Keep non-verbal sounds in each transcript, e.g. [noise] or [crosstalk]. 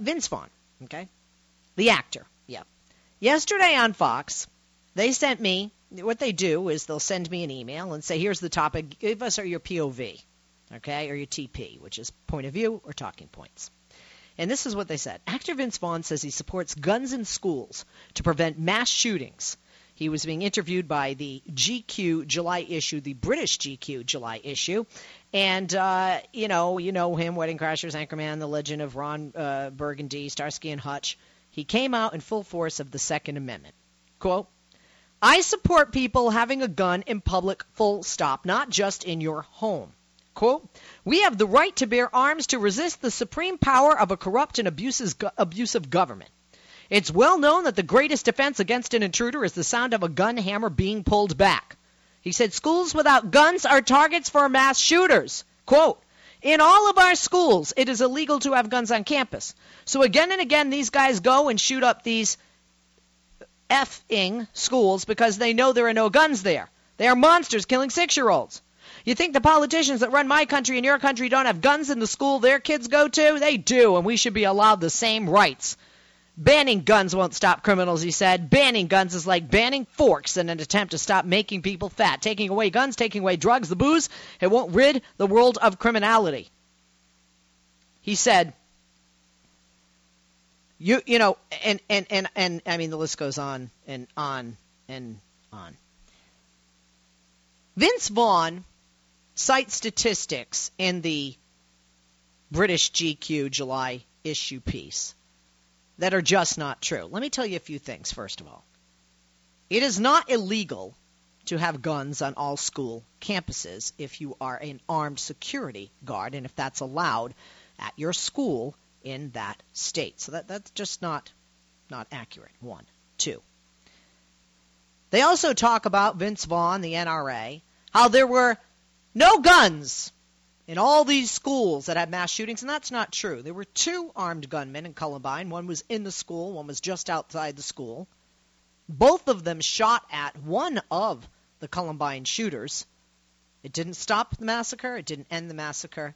Vince Vaughn, okay? The actor, yeah. Yesterday on Fox, they sent me what they do is they'll send me an email and say, here's the topic, give us your POV, okay, or your TP, which is point of view or talking points. And this is what they said. Actor Vince Vaughn says he supports guns in schools to prevent mass shootings. He was being interviewed by the GQ July issue, the British GQ July issue. And, uh, you know, you know him, Wedding Crashers, Anchorman, The Legend of Ron uh, Burgundy, Starsky and Hutch. He came out in full force of the Second Amendment. Quote, I support people having a gun in public, full stop, not just in your home. Quote, we have the right to bear arms to resist the supreme power of a corrupt and abusive government. It's well known that the greatest defense against an intruder is the sound of a gun hammer being pulled back. He said schools without guns are targets for mass shooters. Quote, in all of our schools, it is illegal to have guns on campus. So again and again, these guys go and shoot up these effing schools because they know there are no guns there. They are monsters killing six year olds. You think the politicians that run my country and your country don't have guns in the school their kids go to? They do, and we should be allowed the same rights. Banning guns won't stop criminals, he said. Banning guns is like banning forks in an attempt to stop making people fat. Taking away guns, taking away drugs, the booze, it won't rid the world of criminality. He said, you you know, and and and and I mean the list goes on and on and on. Vince Vaughn cites statistics in the British GQ July issue piece that are just not true. Let me tell you a few things first of all. It is not illegal to have guns on all school campuses if you are an armed security guard and if that's allowed at your school in that state. So that, that's just not not accurate. One. Two. They also talk about Vince Vaughn, the NRA, how there were no guns in all these schools that had mass shootings, and that's not true. There were two armed gunmen in Columbine. One was in the school, one was just outside the school. Both of them shot at one of the Columbine shooters. It didn't stop the massacre, it didn't end the massacre,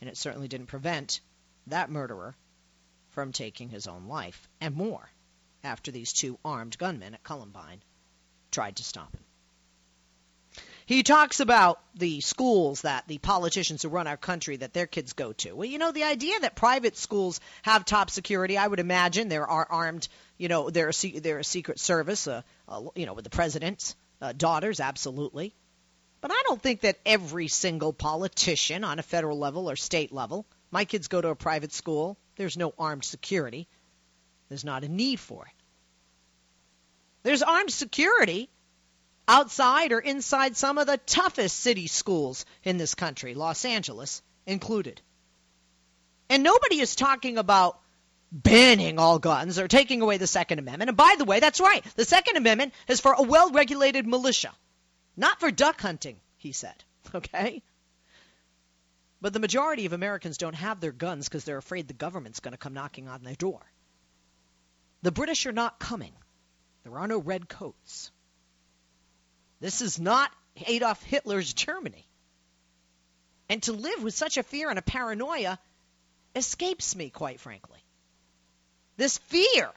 and it certainly didn't prevent that murderer from taking his own life, and more, after these two armed gunmen at Columbine tried to stop him. He talks about the schools that the politicians who run our country that their kids go to. Well, you know, the idea that private schools have top security, I would imagine there are armed, you know, they're a, they're secret service, uh, uh, you know, with the president's uh, daughters, absolutely. But I don't think that every single politician on a federal level or state level my kids go to a private school. There's no armed security. There's not a need for it. There's armed security outside or inside some of the toughest city schools in this country, Los Angeles included. And nobody is talking about banning all guns or taking away the Second Amendment. And by the way, that's right. The Second Amendment is for a well regulated militia, not for duck hunting, he said. [laughs] Okay? But the majority of Americans don't have their guns because they're afraid the government's going to come knocking on their door. The British are not coming. There are no red coats. This is not Adolf Hitler's Germany. And to live with such a fear and a paranoia escapes me, quite frankly. This fear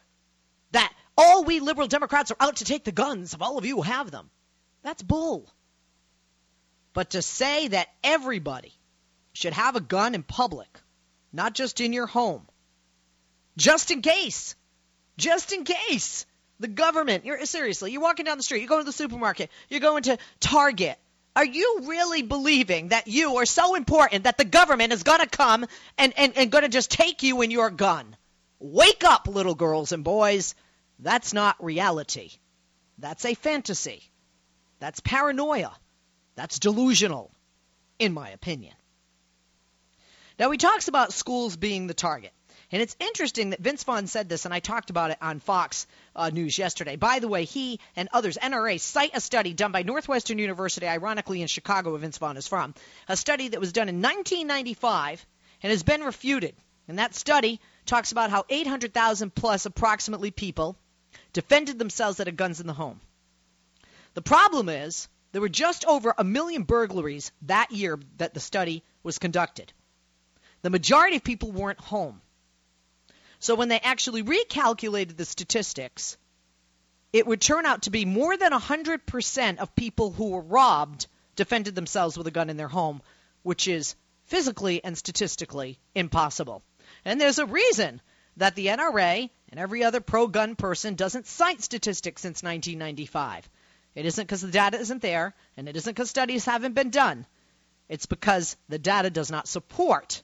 that all we liberal Democrats are out to take the guns of all of you have them. That's bull. But to say that everybody should have a gun in public, not just in your home. Just in case. Just in case. The government, you're seriously, you're walking down the street, you go to the supermarket, you're going to Target. Are you really believing that you are so important that the government is going to come and, and, and going to just take you and your gun? Wake up, little girls and boys. That's not reality. That's a fantasy. That's paranoia. That's delusional, in my opinion. Now, he talks about schools being the target. And it's interesting that Vince Vaughn said this, and I talked about it on Fox uh, News yesterday. By the way, he and others, NRA, cite a study done by Northwestern University, ironically in Chicago, where Vince Vaughn is from, a study that was done in 1995 and has been refuted. And that study talks about how 800,000 plus approximately people defended themselves that had guns in the home. The problem is there were just over a million burglaries that year that the study was conducted. The majority of people weren't home. So when they actually recalculated the statistics, it would turn out to be more than 100% of people who were robbed defended themselves with a gun in their home, which is physically and statistically impossible. And there's a reason that the NRA and every other pro gun person doesn't cite statistics since 1995. It isn't because the data isn't there, and it isn't because studies haven't been done. It's because the data does not support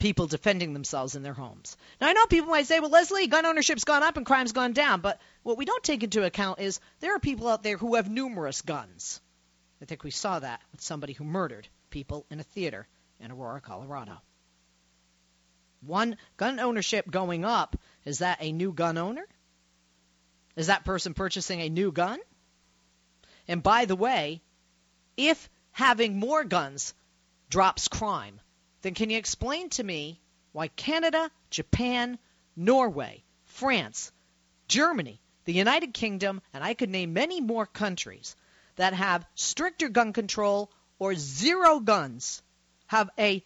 people defending themselves in their homes. Now, I know people might say, well, Leslie, gun ownership's gone up and crime's gone down, but what we don't take into account is there are people out there who have numerous guns. I think we saw that with somebody who murdered people in a theater in Aurora, Colorado. One gun ownership going up, is that a new gun owner? Is that person purchasing a new gun? And by the way, if having more guns drops crime, then can you explain to me why Canada, Japan, Norway, France, Germany, the United Kingdom, and I could name many more countries that have stricter gun control or zero guns have a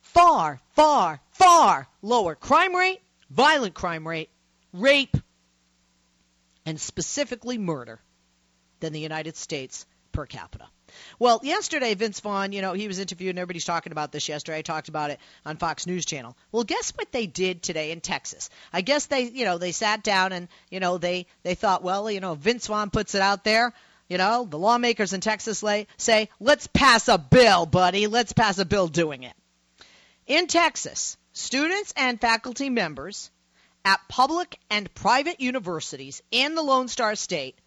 far, far, far lower crime rate, violent crime rate, rape, and specifically murder than the United States per capita. Well, yesterday, Vince Vaughn, you know, he was interviewed and everybody's talking about this yesterday. I talked about it on Fox News Channel. Well, guess what they did today in Texas? I guess they, you know, they sat down and, you know, they, they thought, well, you know, Vince Vaughn puts it out there. You know, the lawmakers in Texas lay, say, let's pass a bill, buddy. Let's pass a bill doing it. In Texas, students and faculty members at public and private universities in the Lone Star State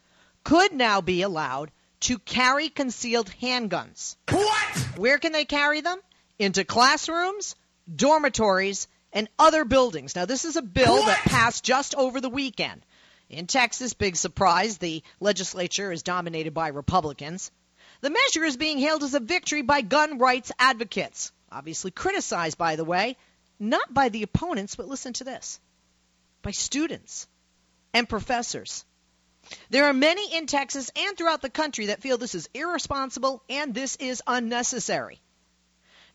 could now be allowed to carry concealed handguns. What? Where can they carry them? Into classrooms, dormitories, and other buildings. Now, this is a bill What? that passed just over the weekend. In Texas, big surprise, the legislature is dominated by Republicans. The measure is being hailed as a victory by gun rights advocates. Obviously criticized, by the way, not by the opponents, but listen to this by students and professors. There are many in Texas and throughout the country that feel this is irresponsible and this is unnecessary.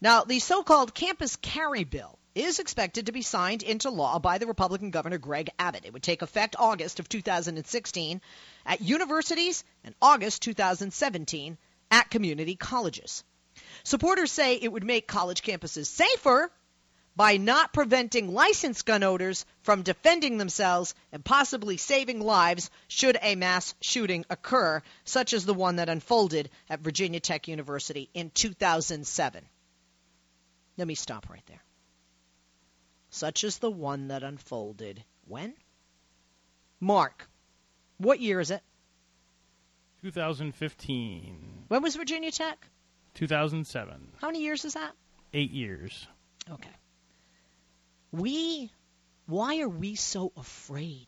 Now, the so called campus carry bill is expected to be signed into law by the Republican Governor Greg Abbott. It would take effect August of 2016 at universities and August 2017 at community colleges. Supporters say it would make college campuses safer by not preventing licensed gun owners from defending themselves and possibly saving lives should a mass shooting occur, such as the one that unfolded at Virginia Tech University in 2007. Let me stop right there. Such as the one that unfolded when? Mark, what year is it? 2015, When was Virginia Tech? 2007, How many years is that? eight years. Okay. We, why are we so afraid?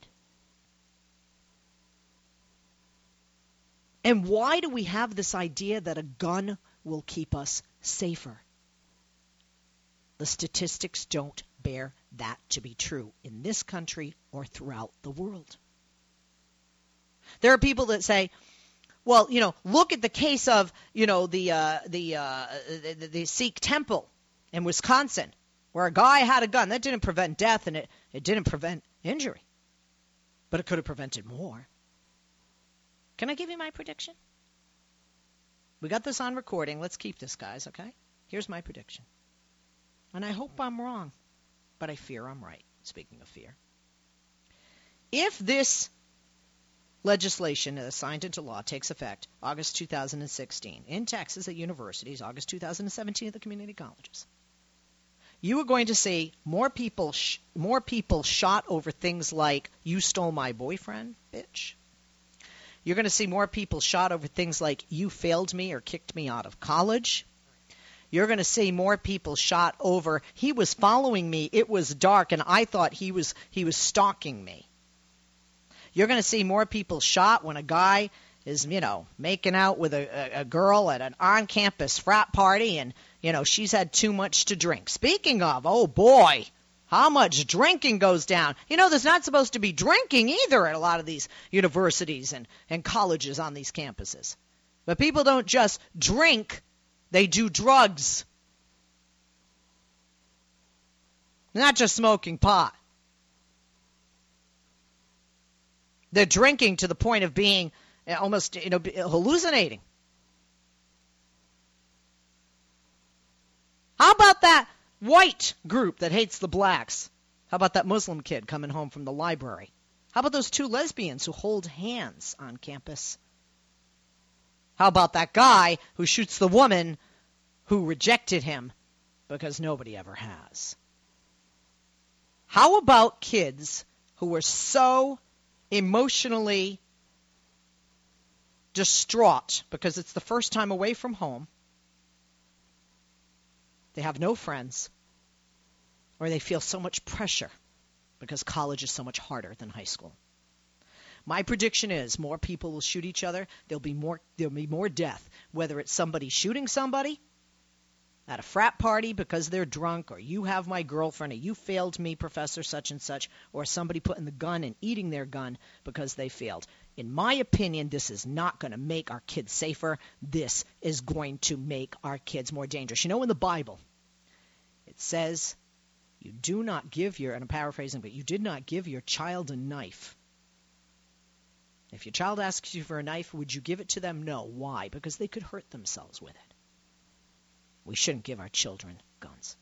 And why do we have this idea that a gun will keep us safer? The statistics don't bear that to be true in this country or throughout the world. There are people that say, well, you know, look at the case of, you know, the uh, the, uh, the the Sikh temple in Wisconsin, where a guy had a gun. That didn't prevent death, and it it didn't prevent injury, but it could have prevented more. Can I give you my prediction? We got this on recording. Let's keep this, guys. Okay? Here's my prediction, and I hope I'm wrong, but I fear I'm right. Speaking of fear, if this legislation that is signed into law takes effect August 2016 in Texas at universities, August 2017 at the community colleges. You are going to see more people sh- more people shot over things like you stole my boyfriend, bitch. You're going to see more people shot over things like you failed me or kicked me out of college. You're going to see more people shot over he was following me, it was dark and I thought he was he was stalking me. You're going to see more people shot when a guy is you know making out with a, a girl at an on-campus frat party, and you know she's had too much to drink. Speaking of, oh boy, how much drinking goes down. You know, there's not supposed to be drinking either at a lot of these universities and, and colleges on these campuses. But people don't just drink, they do drugs. Not just smoking pot. They're drinking to the point of being almost, you know, hallucinating. How about that white group that hates the blacks? How about that Muslim kid coming home from the library? How about those two lesbians who hold hands on campus? How about that guy who shoots the woman who rejected him because nobody ever has? How about kids who were so emotionally distraught because it's the first time away from home? They have no friends, or they feel so much pressure because college is so much harder than high school. My prediction is more people will shoot each other. There'll be more there'll be more death, whether it's somebody shooting somebody at a frat party because they're drunk or you have my girlfriend or you failed me professor such and such or somebody putting the gun and eating their gun because they failed. In my opinion, this is not going to make our kids safer. This is going to make our kids more dangerous. You know in the Bible it says you do not give your, and I'm paraphrasing, but you did not give your child a knife. If your child asks you for a knife, would you give it to them? No. Why? Because they could hurt themselves with it. We shouldn't give our children guns.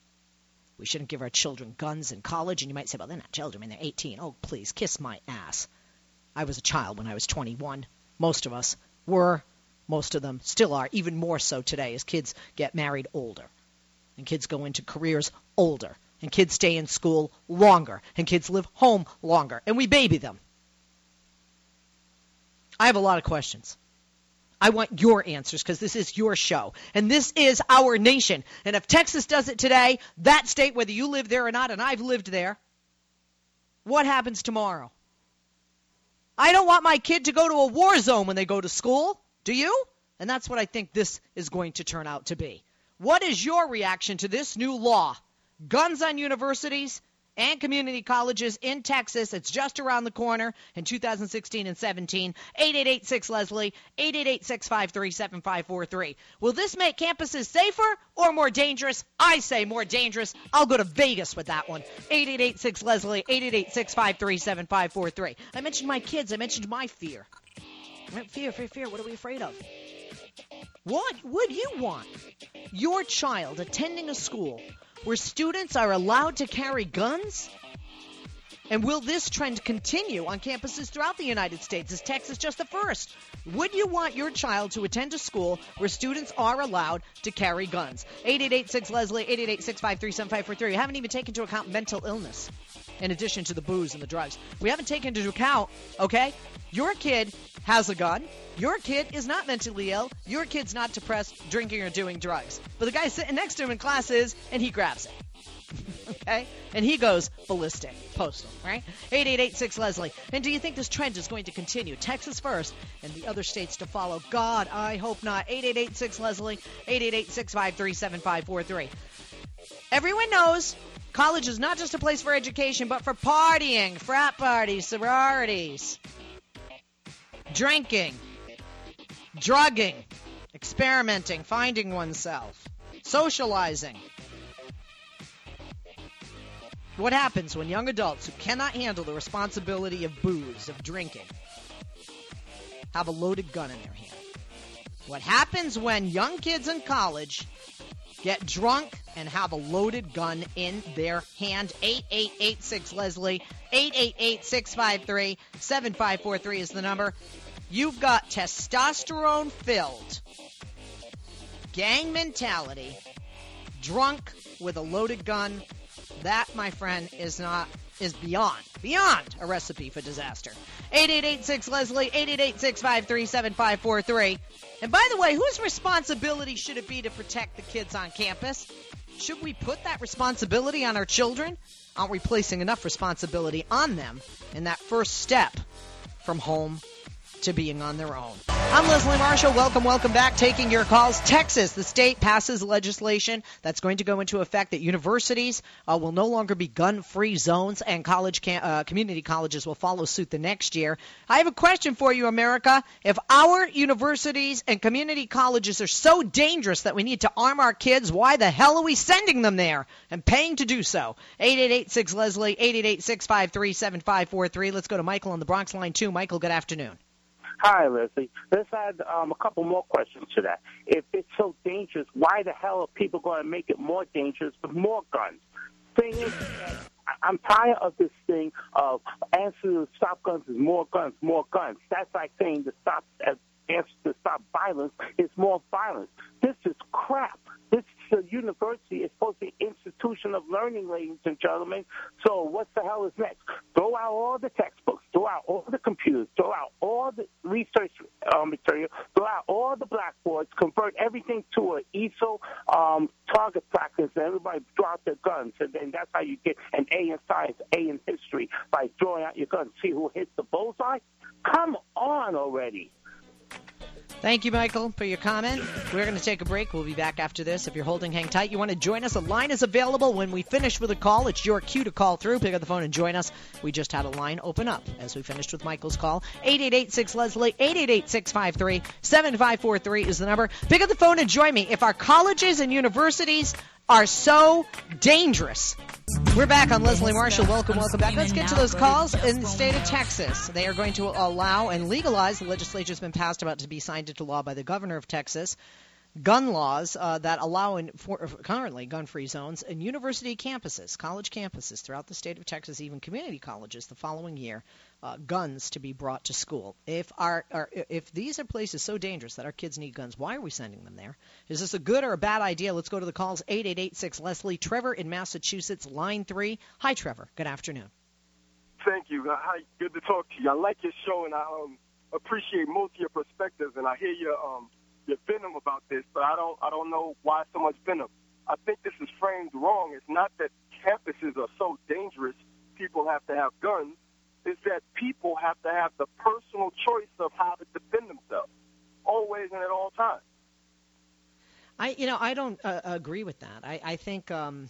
We shouldn't give our children guns in college. And you might say, well, they're not children. I mean, they're 18. Oh, please, kiss my ass. I was a child when I was 21. Most of us were. Most of them still are, even more so today as kids get married older. And kids go into careers older and kids stay in school longer, and kids live home longer, and we baby them. I have a lot of questions. I want your answers because this is your show. And this is our nation. And if Texas does it today, that state, whether you live there or not, and I've lived there, what happens tomorrow? I don't want my kid to go to a war zone when they go to school. Do you? And that's what I think this is going to turn out to be. What is your reaction to this new law? guns on universities and community colleges in Texas. It's just around the corner in 2016 and 17. 8886 Leslie, 888 Will this make campuses safer or more dangerous? I say more dangerous. I'll go to Vegas with that one. 8886 Leslie, 888 I mentioned my kids. I mentioned my fear. Fear, fear, fear. What are we afraid of? What would you want your child attending a school where students are allowed to carry guns? And will this trend continue on campuses throughout the United States? Is Texas just the first? Would you want your child to attend a school where students are allowed to carry guns? 8886 Leslie, 888 We haven't even taken into account mental illness in addition to the booze and the drugs. We haven't taken into account, okay? Your kid has a gun. Your kid is not mentally ill. Your kid's not depressed, drinking, or doing drugs. But the guy sitting next to him in class is, and he grabs it. Okay? And he goes ballistic. Postal, right? 8886 Leslie. And do you think this trend is going to continue? Texas first and the other states to follow. God, I hope not. 8886 Leslie, 888 Everyone knows college is not just a place for education, but for partying, frat parties, sororities, drinking, drugging, experimenting, finding oneself, socializing. What happens when young adults who cannot handle the responsibility of booze, of drinking, have a loaded gun in their hand? What happens when young kids in college get drunk and have a loaded gun in their hand? 8886 Leslie, 888 653 7543 is the number. You've got testosterone filled, gang mentality, drunk with a loaded gun that, my friend, is not is beyond beyond a recipe for disaster. 8886 Leslie 888 And by the way, whose responsibility should it be to protect the kids on campus? Should we put that responsibility on our children? Aren't we placing enough responsibility on them in that first step from home to being on their own? I'm Leslie Marshall. Welcome, welcome back. Taking your calls. Texas, the state passes legislation that's going to go into effect that universities uh, will no longer be gun-free zones, and college can- uh, community colleges will follow suit the next year. I have a question for you, America. If our universities and community colleges are so dangerous that we need to arm our kids, why the hell are we sending them there and paying to do so? 8886 Leslie, 888 653 7543. Let's go to Michael on the Bronx line two. Michael, good afternoon. Hi, Leslie. Let's add um, a couple more questions to that. If it's so dangerous, why the hell are people going to make it more dangerous with more guns? Thing is, I'm tired of this thing of answer to stop guns is more guns, more guns. That's like saying to stop answer to stop violence is more violence. This is crap. This the university is supposed to be institution of learning, ladies and gentlemen. So what the hell is next? Throw out all the textbooks, throw out all the computers, throw out all the research uh, material, throw out all the blackboards, convert everything to an ESO um, target practice, and everybody draw out their guns, and then that's how you get an A in science, A in history by drawing out your guns. See who hits the bullseye? Come on already. Thank you, Michael, for your comment. We're going to take a break. We'll be back after this. If you're holding, hang tight. You want to join us? A line is available when we finish with a call. It's your cue to call through. Pick up the phone and join us. We just had a line open up as we finished with Michael's call. 888 Leslie, 888 653 7543 is the number. Pick up the phone and join me. If our colleges and universities are so dangerous. We're back on Leslie Marshall. Welcome, welcome back. Let's get to those calls in the state of Texas. They are going to allow and legalize, the legislature has been passed about to be signed into law by the governor of Texas, gun laws uh, that allow in for, currently gun-free zones in university campuses, college campuses throughout the state of Texas, even community colleges the following year, uh, guns to be brought to school. If our, our if these are places so dangerous that our kids need guns, why are we sending them there? Is this a good or a bad idea? Let's go to the calls. 8886 Leslie Trevor in Massachusetts, line three. Hi, Trevor. Good afternoon. Thank you. Hi. Good to talk to you. I like your show and I um, appreciate most of your perspectives and I hear your um, your venom about this, but I don't I don't know why so much venom. I think this is framed wrong. It's not that campuses are so dangerous, people have to have guns. It's that people have to have the personal choice of how to defend themselves, always and at all times. I you know I don't uh, agree with that. I I think. Um...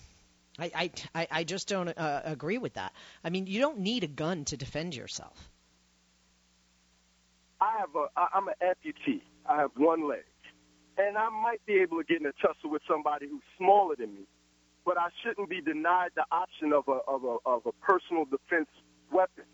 I, I, I just don't uh, agree with that. I mean, you don't need a gun to defend yourself. I have a, I'm an amputee. I have one leg. And I might be able to get in a tussle with somebody who's smaller than me, but I shouldn't be denied the option of a, of a, of a personal defense weapon.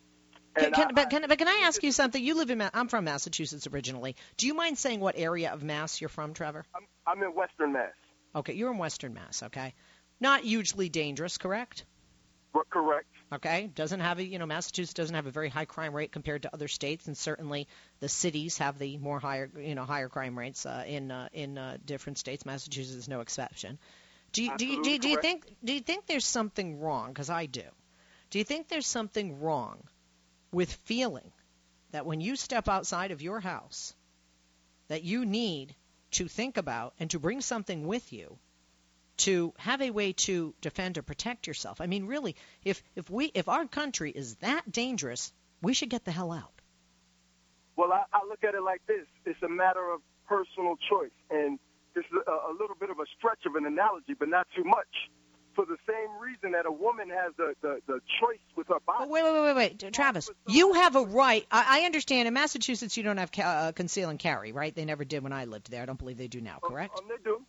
Can, can, I, but, can, but can I ask you something? You live in, I'm from Massachusetts originally. Do you mind saying what area of Mass you're from, Trevor? I'm, I'm in Western Mass. Okay, you're in Western Mass, okay. Not hugely dangerous, correct? Correct. Okay, doesn't have a you know Massachusetts doesn't have a very high crime rate compared to other states, and certainly the cities have the more higher you know higher crime rates uh, in uh, in uh, different states. Massachusetts is no exception. Do you, do you, do, you, do you think do you think there's something wrong? Because I do. Do you think there's something wrong with feeling that when you step outside of your house, that you need to think about and to bring something with you to have a way to defend or protect yourself. I mean, really, if if we if our country is that dangerous, we should get the hell out. Well, I, I look at it like this: it's a matter of personal choice, and this is a, a little bit of a stretch of an analogy, but not too much. For the same reason that a woman has the, the, the choice with her body. Oh, wait, wait, wait, wait, Travis. You have a right. I, I understand. In Massachusetts, you don't have ca- uh, conceal and carry, right? They never did when I lived there. I don't believe they do now. Correct? Um, um, they do.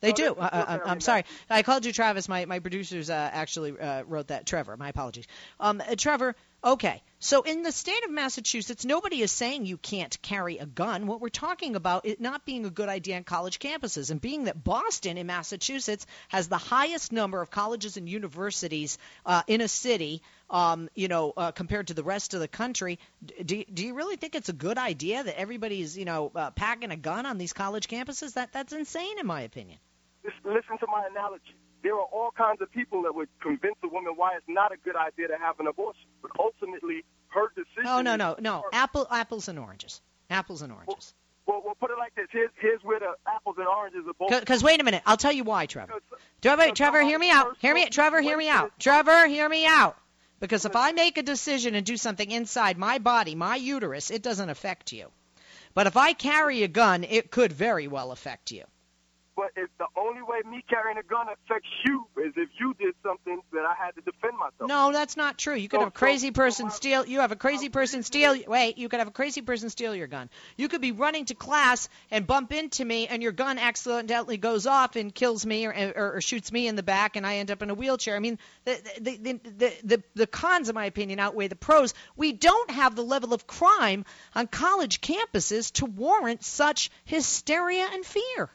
They do. Uh, I'm sorry. I called you Travis. My my producers uh, actually uh, wrote that. Trevor. My apologies. Um, uh, Trevor. Okay. So in the state of Massachusetts, nobody is saying you can't carry a gun. What we're talking about is not being a good idea on college campuses, and being that Boston in Massachusetts has the highest number of colleges and universities uh, in a city. Um, you know, uh, compared to the rest of the country, do, do you really think it's a good idea that everybody's, you know, packing a gun on these college campuses? That that's insane, in my opinion listen to my analogy. There are all kinds of people that would convince a woman why it's not a good idea to have an abortion, but ultimately her decision. Oh no no no! Apple apples and oranges. Apples and oranges. Well, well, we'll put it like this. Here's here's where the apples and oranges are both. Because wait a minute, I'll tell you why, Trevor. Trevor, Trevor, hear me out. Hear me, Trevor, hear me out. Trevor, hear me out. Because if I make a decision and do something inside my body, my uterus, it doesn't affect you. But if I carry a gun, it could very well affect you. But if the only way me carrying a gun affects you is if you did something that I had to defend myself. No, that's not true. You could So- have a crazy so- person so steal. You have a crazy person steal. Wait, you could have a crazy person steal your gun. You could be running to class and bump into me, and your gun accidentally goes off and kills me, or, or, or shoots me in the back, and I end up in a wheelchair. I mean, the the, the the the the cons, in my opinion, outweigh the pros. We don't have the level of crime on college campuses to warrant such hysteria and fear.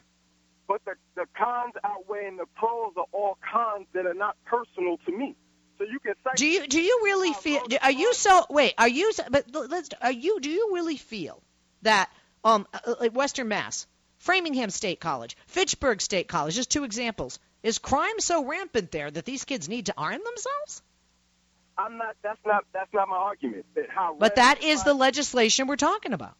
But the, the cons outweighing the pros are all cons that are not personal to me. So you can say. Do you do you really Uh, feel? Are you so? Wait, are you? But let's. Are you? Do you really feel that um uh, like Western Mass, Framingham State College, Fitchburg State College, just two examples. Is crime so rampant there that these kids need to arm themselves? I'm not. That's not. That's not my argument. That how But that is the legislation we're talking about.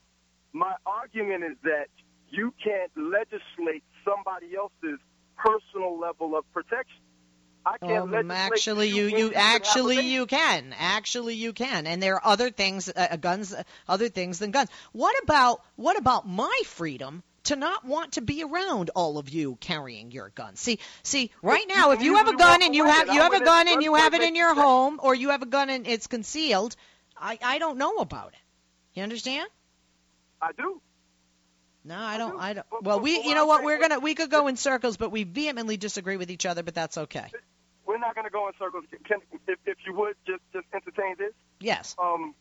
my argument is that you can't legislate somebody else's personal level of protection. I can't Um, actually, you you can have a actually you can. Actually, you can. And there are other things, uh, uh, guns, uh, other things than guns. What about what about my freedom to not want to be around all of you carrying your gun? See, see, right now, if you have a gun and you have you have a gun and you have it in your home, or you have a gun and it's concealed, I I don't know about it. You understand? I do. No, I don't. I don't. Well, we, you know what? We're gonna we could go in circles, but we vehemently disagree with each other. But that's okay. We're not going to go in circles. Can, if, if you would just just entertain this. Yes. um,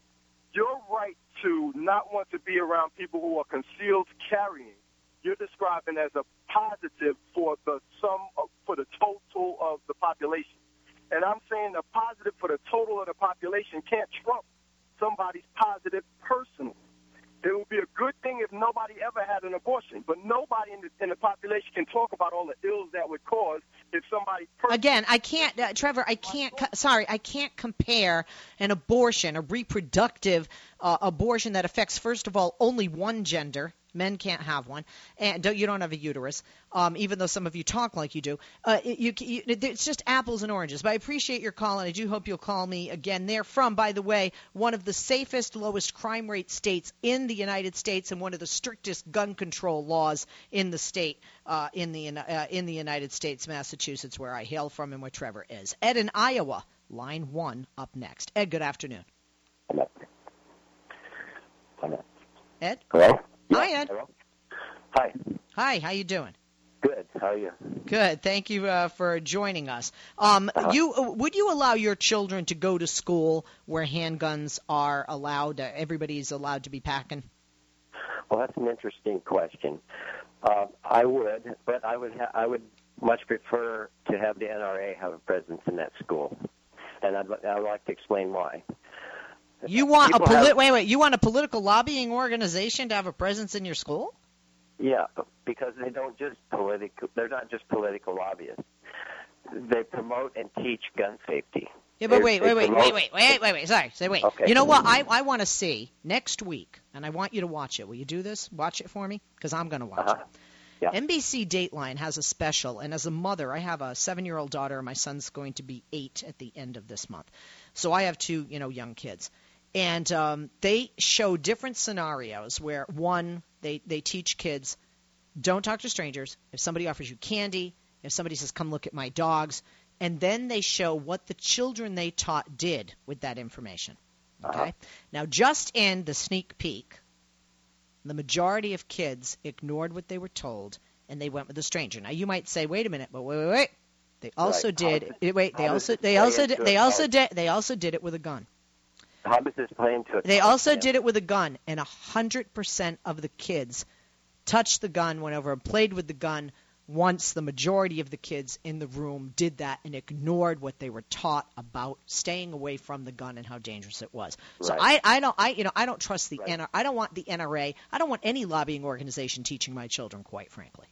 your right to not want to be around people who are concealed carrying, you're describing as a positive for the sum of, for the total of the population. And I'm saying the positive for the total of the population can't trump somebody's positive personal. It would be a good thing if nobody ever had an abortion, but nobody in the, in the population can talk about all the ills that would cause if somebody Again, I can't, uh, Trevor. I can't. Sorry, I can't compare an abortion, a reproductive uh, abortion that affects, first of all, only one gender. Men can't have one, and don't, you don't have a uterus. Um, even though some of you talk like you do, uh, you, you, it's just apples and oranges. But I appreciate your call, and I do hope you'll call me again. They're from, by the way, one of the safest, lowest crime rate states in the United States, and one of the strictest gun control laws in the state, uh, in the uh, in the United States, Massachusetts, where I hail from and where Trevor is. Ed in Iowa, line one, up next. Ed, good afternoon. Hello. Hello. Ed, Hello? Hi, Ed. Hello? Hi. hi, how you doing? Good. How are you? Good. Thank you uh, for joining us. Um, Uh-huh. you uh, would you allow your children to go to school where handguns are allowed? Uh, everybody's allowed to be packing. Well, that's an interesting question. Uh, I would, but I would ha- I would much prefer to have the NRA have a presence in that school, and I'd, I'd like to explain why. You want a People poli- have- wait wait. You want a political lobbying organization to have a presence in your school? Yeah, because they don't just political. They're not just political lobbyists. They promote and teach gun safety. Yeah, but wait, wait, wait, wait, wait, wait, wait, wait. Sorry, say wait. Okay. You know what? I I want to see next week, and I want you to watch it. Will you do this? Watch it for me, because I'm going to watch Uh-huh. it. Yeah. NBC Dateline has a special, and as a mother, I have a seven-year-old daughter. My son's going to be eight at the end of this month, so I have two, you know, young kids, and um, they show different scenarios where one, they they teach kids, don't talk to strangers. If somebody offers you candy, if somebody says, "Come look at my dogs," and then they show what the children they taught did with that information. Okay. Uh-huh. Now, just in the sneak peek, the majority of kids ignored what they were told and they went with a stranger. Now, you might say, "Wait a minute," but wait, wait, wait. They also Right. Did. wait, they also they also did, they also did they also did it with a gun. How does this play into it? They also did it with a gun, and a hundred percent of the kids touched the gun, went over and played with the gun. Once the majority of the kids in the room did that and ignored what they were taught about staying away from the gun and how dangerous it was. So I, I don't I you know I don't trust the Right. NRA. I don't want the NRA. I don't want any lobbying organization teaching my children. Quite frankly.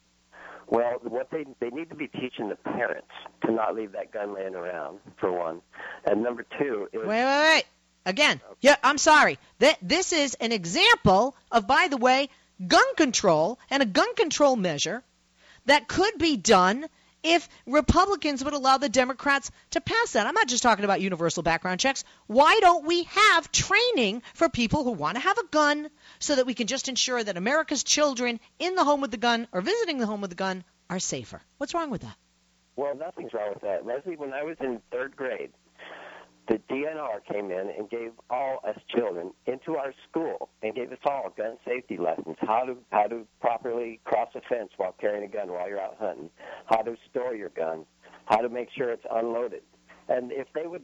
Well, what they they need to be teaching the parents to not leave that gun laying around for one, and number two is Wait, wait, wait. Again, yeah, I'm sorry. That this is an example of, by the way, gun control and a gun control measure that could be done if Republicans would allow the Democrats to pass that. I'm not just talking about universal background checks. Why don't we have training for people who want to have a gun so that we can just ensure that America's children in the home with the gun or visiting the home with the gun are safer? What's wrong with that? Well, nothing's wrong with that. Leslie, when I was in third grade, the DNR came in and gave all us children into our school and gave us all gun safety lessons: how to how to properly cross a fence while carrying a gun while you're out hunting, how to store your gun, how to make sure it's unloaded. And if they would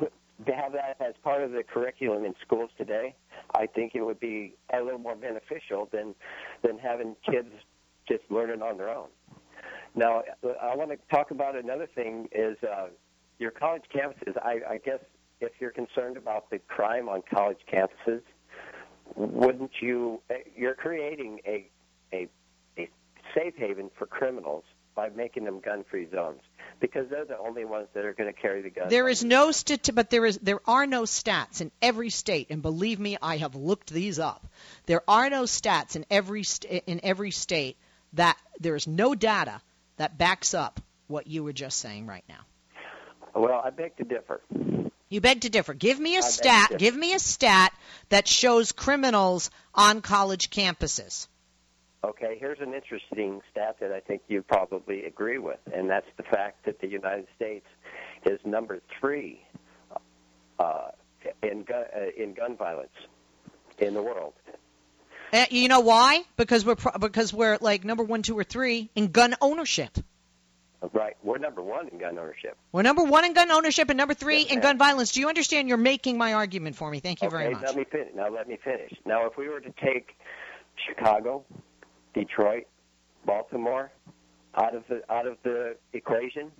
have that as part of the curriculum in schools today, I think it would be a little more beneficial than than having kids just learning on their own. Now, I want to talk about another thing is. Uh, your college campuses, I, I guess if you're concerned about the crime on college campuses, wouldn't you? Eh, you're creating a a, a safe haven for criminals by making them gun-free zones because they're the only ones that are going to carry the guns. There is no stat, but there is there are no stats in every state, and believe me, I have looked these up. There are no stats in every st- in every state that there is no data that backs up what you were just saying right now. Well, I beg to differ. You beg to differ. Give me a stat. Give me a stat that shows criminals on college campuses. Okay, here's an interesting stat that I think you probably agree with, and that's the fact that the United States is number three uh, in gun, uh, in gun violence in the world. Uh, you know why? Because we're pro- because we're like number one, two, or three in gun ownership. Right. We're number one in gun ownership. We're number one in gun ownership and number three yes, in gun violence. Do you understand? You're making my argument for me. Thank you okay, very much. Let me fin- now let me finish. Now, if we were to take Chicago, Detroit, Baltimore out of the out of the equation,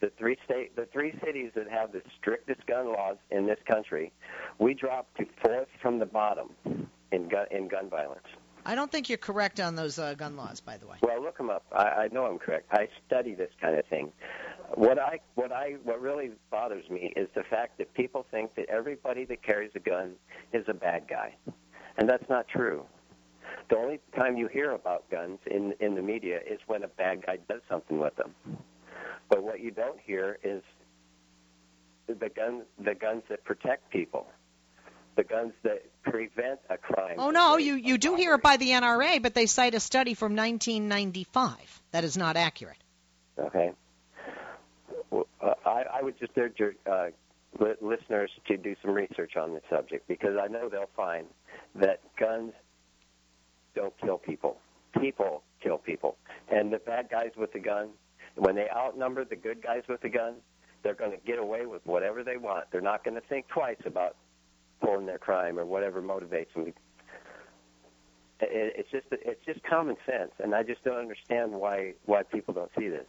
the three state the three cities that have the strictest gun laws in this country, we drop to fourth from the bottom in gun in gun violence. I don't think you're correct on those uh, gun laws, by the way. Well, look them up. I, I know I'm correct. I study this kind of thing. What I, what I, what really bothers me is the fact that people think that everybody that carries a gun is a bad guy, and that's not true. The only time you hear about guns in in the media is when a bad guy does something with them. But what you don't hear is the gun, the guns that protect people the guns that prevent a crime. Oh no, you you do hear it by the NRA, but they cite a study from 1995 that is not accurate. Okay. Well, uh, I, I would just urge your uh, listeners to do some research on this subject because I know they'll find that guns don't kill people. People kill people, and the bad guys with the gun, when they outnumber the good guys with the gun, they're going to get away with whatever they want. They're not going to think twice about pulling their crime or whatever motivates them. It's just it's just common sense, and I just don't understand why why people don't see this.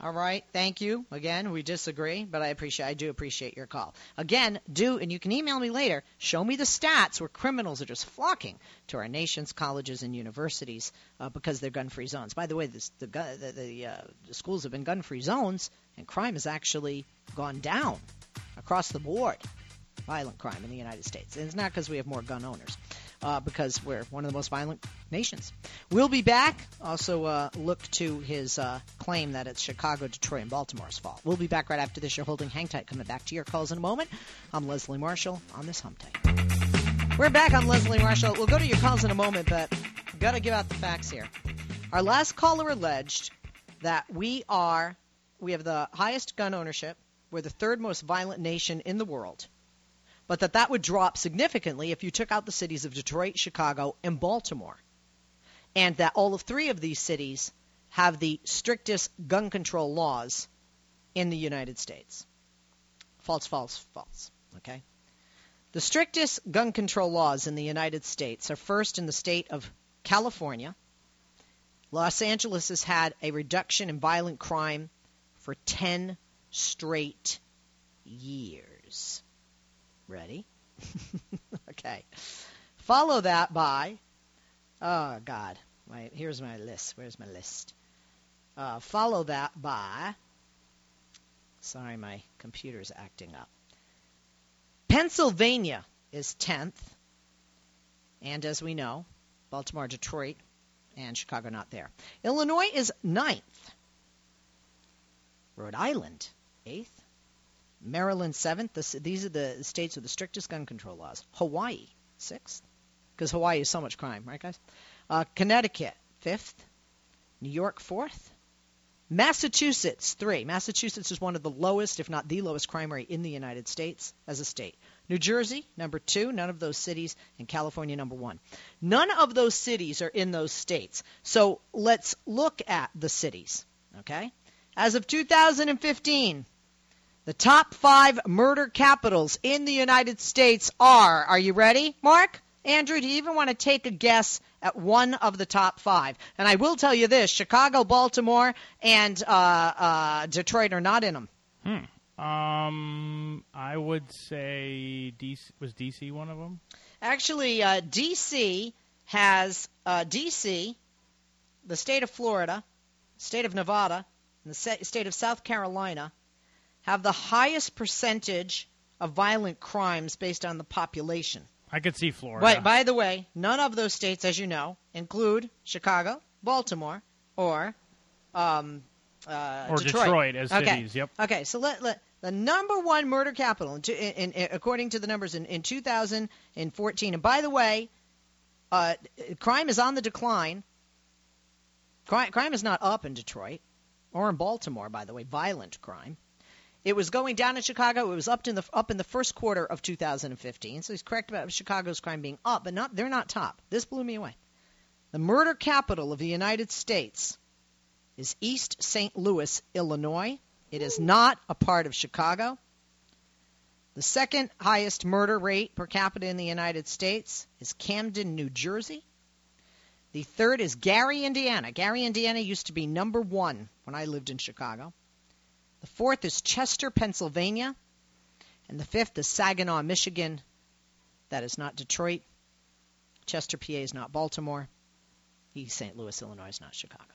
All right, thank you. Again, we disagree, but I appreciate I do appreciate your call. Again, do and you can email me later. Show me the stats where criminals are just flocking to our nation's colleges and universities uh, because they're gun-free zones. By the way, this, the the, the, uh, the schools have been gun-free zones, and crime has actually gone down across the board violent crime in the United States. And it's not because we have more gun owners, uh, because we're one of the most violent nations. We'll be back. Also, uh, look to his uh, claim that it's Chicago, Detroit, and Baltimore's fault. We'll be back right after this. You're holding hang tight. Coming back to your calls in a moment. I'm Leslie Marshall on this Hump Tight. We're back. I'm Leslie Marshall. We'll go to your calls in a moment, but I've got to give out the facts here. Our last caller alleged that we are we have the highest gun ownership. We're the third most violent nation in the world but that that would drop significantly if you took out the cities of Detroit, Chicago, and Baltimore. And that all of three of these cities have the strictest gun control laws in the United States. False, false, false. Okay? The strictest gun control laws in the United States are first in the state of California. Los Angeles has had a reduction in violent crime for 10 straight years. Ready? [laughs] okay. Follow that by, oh God, wait, here's my list. Where's my list? Uh, follow that by, sorry, my computer's acting up. Pennsylvania is 10th, and as we know, Baltimore, Detroit, and Chicago not there. Illinois is 9th, Rhode Island, eighth. Maryland, seventh. This, these are the states with the strictest gun control laws. Hawaii, sixth, because Hawaii is so much crime, right, guys? Uh, Connecticut, fifth. New York, fourth. Massachusetts, three. Massachusetts is one of the lowest, if not the lowest, crime rate in the United States as a state. New Jersey, number two. None of those cities. And California, number one. None of those cities are in those states. So let's look at the cities, okay? As of 2015, the top five murder capitals in the United States are, are you ready, Mark? Andrew, do you even want to take a guess at one of the top five? And I will tell you this Chicago, Baltimore, and uh, uh, Detroit are not in them. Hmm. Um, I would say DC was DC one of them. Actually, uh, D.C. has uh, D.C., the state of Florida, state of Nevada, and the state of South Carolina have the highest percentage of violent crimes based on the population. I could see Florida. But by the way, none of those states, as you know, include Chicago, Baltimore, or um, uh, or Detroit, as okay. cities. Yep. Okay, so let, let the number one murder capital, in, in, in, according to the numbers in, in 2014. And by the way, uh, crime is on the decline. Crime, crime is not up in Detroit or in Baltimore, by the way, violent crime. It was going down in Chicago. It was up in the up in the first quarter of 2015. So he's correct about Chicago's crime being up, but not they're not top. This blew me away. The murder capital of the United States is East St. Louis, Illinois. It is not a part of Chicago. The second highest murder rate per capita in the United States is Camden, New Jersey. The third is Gary, Indiana. Gary, Indiana used to be number one when I lived in Chicago. The fourth is Chester, Pennsylvania. And the fifth is Saginaw, Michigan. That is not Detroit. Chester, PA is not Baltimore. East St. Louis, Illinois is not Chicago.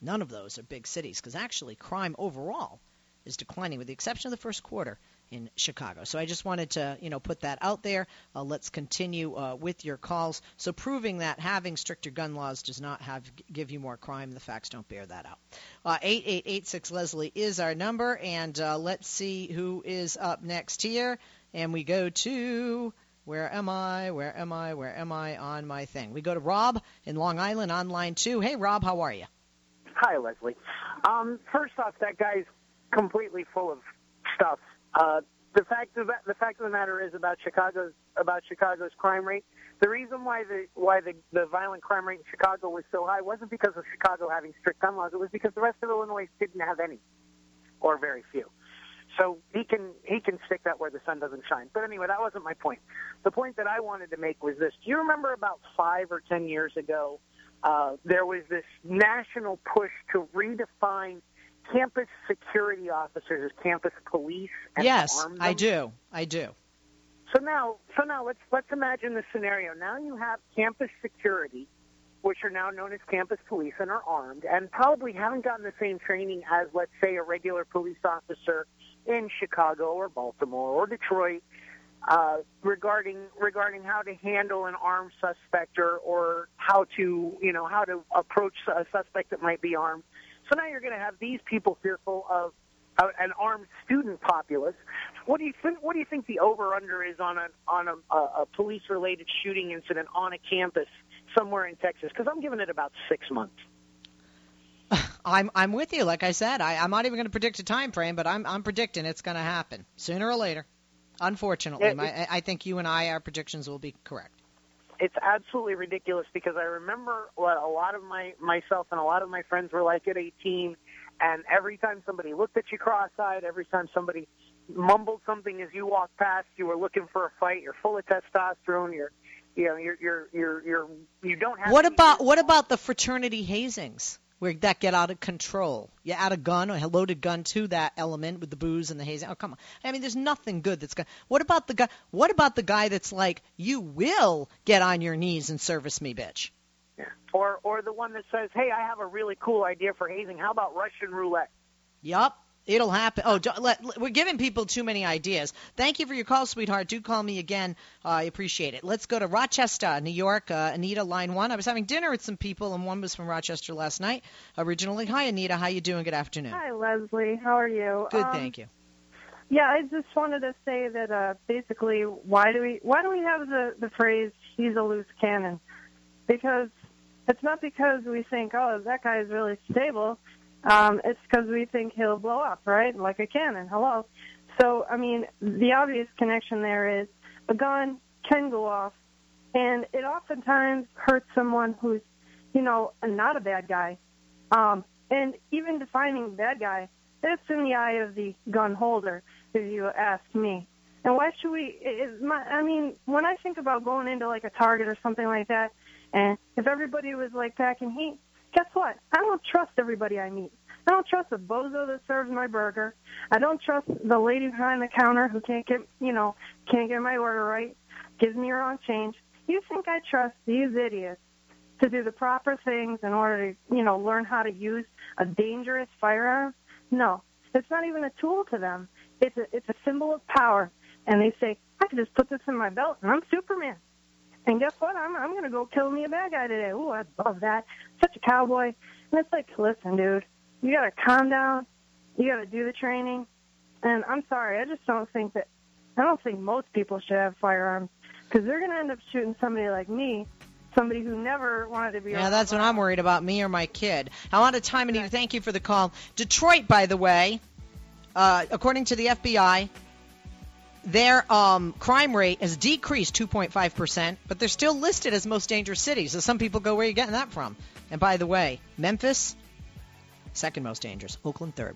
None of those are big cities because actually crime overall is declining with the exception of the first quarter in Chicago. So I just wanted to, you know, put that out there. Uh, let's continue uh, with your calls. So proving that having stricter gun laws does not have give you more crime, the facts don't bear that out. Uh, eight eight eight six Leslie is our number, and uh, let's see who is up next here. And we go to where am I? Where am I? Where am I on my thing? We go to Rob in Long Island on line two. Hey Rob, how are you? Hi, Leslie. Um, first off, that guy's completely full of stuff. Uh, the fact of the fact of the matter is about Chicago's about Chicago's crime rate. The reason why the why the the violent crime rate in Chicago was so high wasn't because of Chicago having strict gun laws. It was because the rest of Illinois didn't have any, or very few. So he can he can stick that where the sun doesn't shine. But anyway, that wasn't my point. The point that I wanted to make was this: Do you remember about five or ten years ago, uh, there was this national push to redefine campus security officers as campus police? And yes? I do. I do. So now, so now let's let's imagine the scenario. Now you have campus security, which are now known as campus police and are armed, and probably haven't gotten the same training as, let's say, a regular police officer in Chicago or Baltimore or Detroit uh, regarding regarding how to handle an armed suspect or or how to you know how to approach a suspect that might be armed. So now you're going to have these people fearful of uh, an armed student populace. What do you think? What do you think the over under is on a on a, a police related shooting incident on a campus somewhere in Texas? Because I'm giving it about six months. [laughs] I'm I'm with you. Like I said, I, I'm not even going to predict a time frame, but I'm I'm predicting it's going to happen sooner or later. Unfortunately, Yeah, my, I think you and I, our predictions will be correct. It's absolutely ridiculous because I remember what a lot of my myself and a lot of my friends were like at 18, and every time somebody looked at you cross-eyed, every time somebody mumbled something as you walked past, you were looking for a fight. You're full of testosterone. You're, you know, you're you're you're you're you don't have. What about what about the fraternity hazings where that get out of control? You add a gun, or a loaded gun to that element with the booze and the hazing. Oh come on! I mean, there's nothing good that's going. What about the guy? What about the guy that's like, you will get on your knees and service me, bitch? Or or the one that says, "Hey, I have a really cool idea for hazing. How about Russian roulette?" Yup. It'll happen. Oh, don't, let, we're giving people too many ideas. Thank you for your call, sweetheart. Do call me again. Uh, I appreciate it. Let's go to Rochester, New York. Uh, Anita, line one. I was having dinner with some people, and one was from Rochester last night. Originally, hi Anita. How you doing? Good afternoon. Hi, Leslie. How are you? Good, um, thank you. Yeah, I just wanted to say that uh, basically, why do we why do we have the the phrase "he's a loose cannon"? Because it's not because we think, oh, that guy is really stable. Um, it's because we think he'll blow up, right? Like a cannon. Hello. So, I mean, the obvious connection there is a gun can go off, and it oftentimes hurts someone who's, you know, not a bad guy. Um, and even defining bad guy, that's in the eye of the gun holder, if you ask me. And why should we? It, my, I mean, when I think about going into like a Target or something like that, and if everybody was like packing heat, guess what? I don't trust everybody I meet. I don't trust the bozo that serves my burger. I don't trust the lady behind the counter who can't get, you know, can't get my order right, gives me wrong change. You think I trust these idiots to do the proper things in order to, you know, learn how to use a dangerous firearm? No, it's not even a tool to them. It's a it's a symbol of power, and they say I can just put this in my belt and I'm Superman. And guess what? I'm I'm gonna go kill me a bad guy today. Ooh, I love that. Such a cowboy. And it's like, listen, dude, you gotta calm down. You gotta do the training. And I'm sorry, I just don't think that. I don't think most people should have firearms because they're gonna end up shooting somebody like me, somebody who never wanted to be. Yeah, that's what I'm worried about, me or my kid. I'm out of time, Anita. Thank you for the call. Detroit, by the way, uh, according to the FBI, their um, crime rate has decreased 2.5%, but they're still listed as most dangerous cities. So some people go, where are you getting that from? And by the way, Memphis, second most dangerous. Oakland, third.